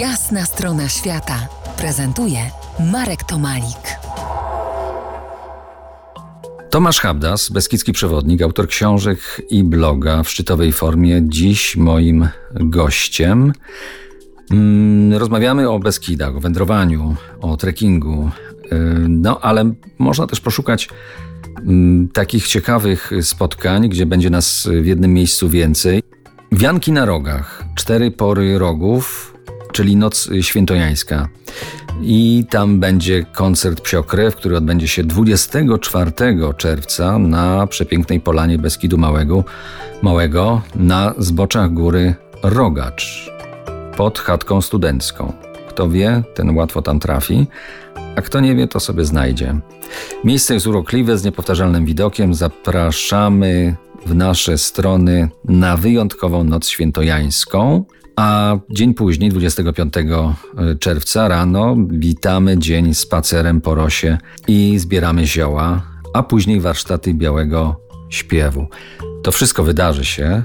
Jasna strona świata prezentuje Marek Tomalik. Tomasz Habdas, beskidzki przewodnik, autor książek i bloga w szczytowej formie, dziś moim gościem. Mm, rozmawiamy o Beskidach, o wędrowaniu, o trekkingu, y, no ale można też poszukać mm, takich ciekawych spotkań, gdzie będzie nas w jednym miejscu więcej. Wianki na rogach, cztery pory rogów, czyli Noc Świętojańska. I tam będzie koncert Psiokrew, który odbędzie się 24 czerwca na przepięknej polanie Beskidu Małego, Małego na zboczach góry Rogacz pod chatką studencką. Kto wie, ten łatwo tam trafi, a kto nie wie, to sobie znajdzie. Miejsce jest urokliwe, z niepowtarzalnym widokiem. Zapraszamy w nasze strony na wyjątkową noc świętojańską. A dzień później, 25 czerwca rano, witamy dzień spacerem po rosie i zbieramy zioła, a później warsztaty białego śpiewu. To wszystko wydarzy się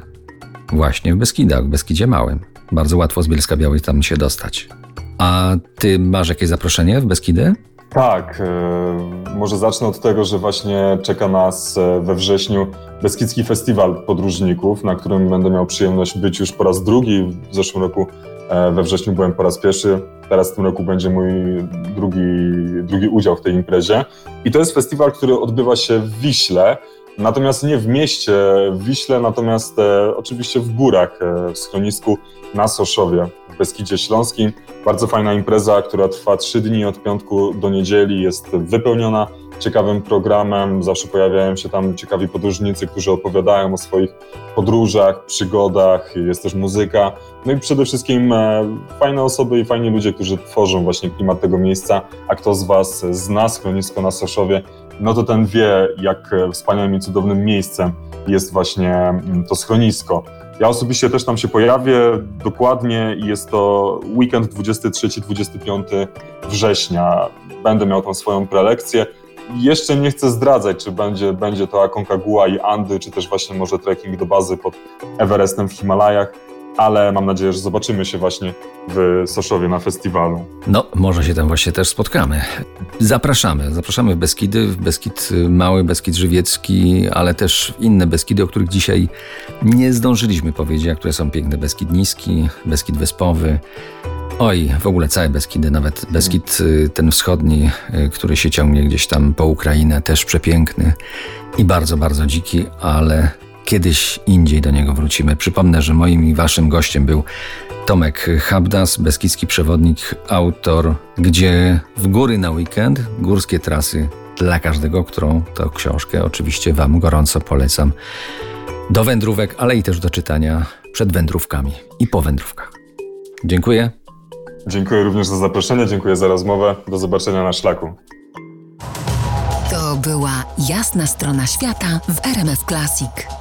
właśnie w Beskidach, w Beskidzie Małym. Bardzo łatwo z Bielska Białej tam się dostać. A ty masz jakieś zaproszenie w Beskidy? Tak, e, może zacznę od tego, że właśnie czeka nas e, we wrześniu Beskidzki Festiwal Podróżników, na którym będę miał przyjemność być już po raz drugi. W zeszłym roku e, we wrześniu byłem po raz pierwszy, teraz w tym roku będzie mój drugi, drugi udział w tej imprezie. I to jest festiwal, który odbywa się w Wiśle, natomiast nie w mieście w Wiśle, natomiast oczywiście w górach, w schronisku na Soszowie Beskidzie Śląskim. Bardzo fajna impreza, która trwa trzy dni od piątku do niedzieli, jest wypełniona ciekawym programem. Zawsze pojawiają się tam ciekawi podróżnicy, którzy opowiadają o swoich podróżach, przygodach, jest też muzyka. No i przede wszystkim e, fajne osoby i fajni ludzie, którzy tworzą właśnie klimat tego miejsca. A kto z Was zna schronisko na Soszowie, no to ten wie, jak wspaniałym i cudownym miejscem jest właśnie mm, to schronisko. Ja osobiście też tam się pojawię dokładnie i jest to weekend 23-25 września. Będę miał tam swoją prelekcję. Jeszcze nie chcę zdradzać, czy będzie, będzie to Aconcagua i Andy, czy też właśnie może trekking do bazy pod Everestem w Himalajach ale mam nadzieję, że zobaczymy się właśnie w Soszowie na festiwalu. No, może się tam właśnie też spotkamy. Zapraszamy, zapraszamy w Beskidy, w Beskid Mały, Beskid Żywiecki, ale też inne Beskidy, o których dzisiaj nie zdążyliśmy powiedzieć, a które są piękne. Beskid Niski, Beskid Wyspowy. Oj, w ogóle całe Beskidy, nawet Beskid y, ten wschodni, y, który się ciągnie gdzieś tam po Ukrainę, też przepiękny i bardzo, bardzo dziki, ale Kiedyś indziej do niego wrócimy. Przypomnę, że moim i waszym gościem był Tomek Habdas, beskidzki przewodnik, autor Gdzie w góry na weekend, górskie trasy dla każdego, którą to książkę oczywiście wam gorąco polecam. Do wędrówek, ale i też do czytania przed wędrówkami i po wędrówkach. Dziękuję. Dziękuję również za zaproszenie, dziękuję za rozmowę. Do zobaczenia na szlaku. To była jasna strona świata w RMF Classic.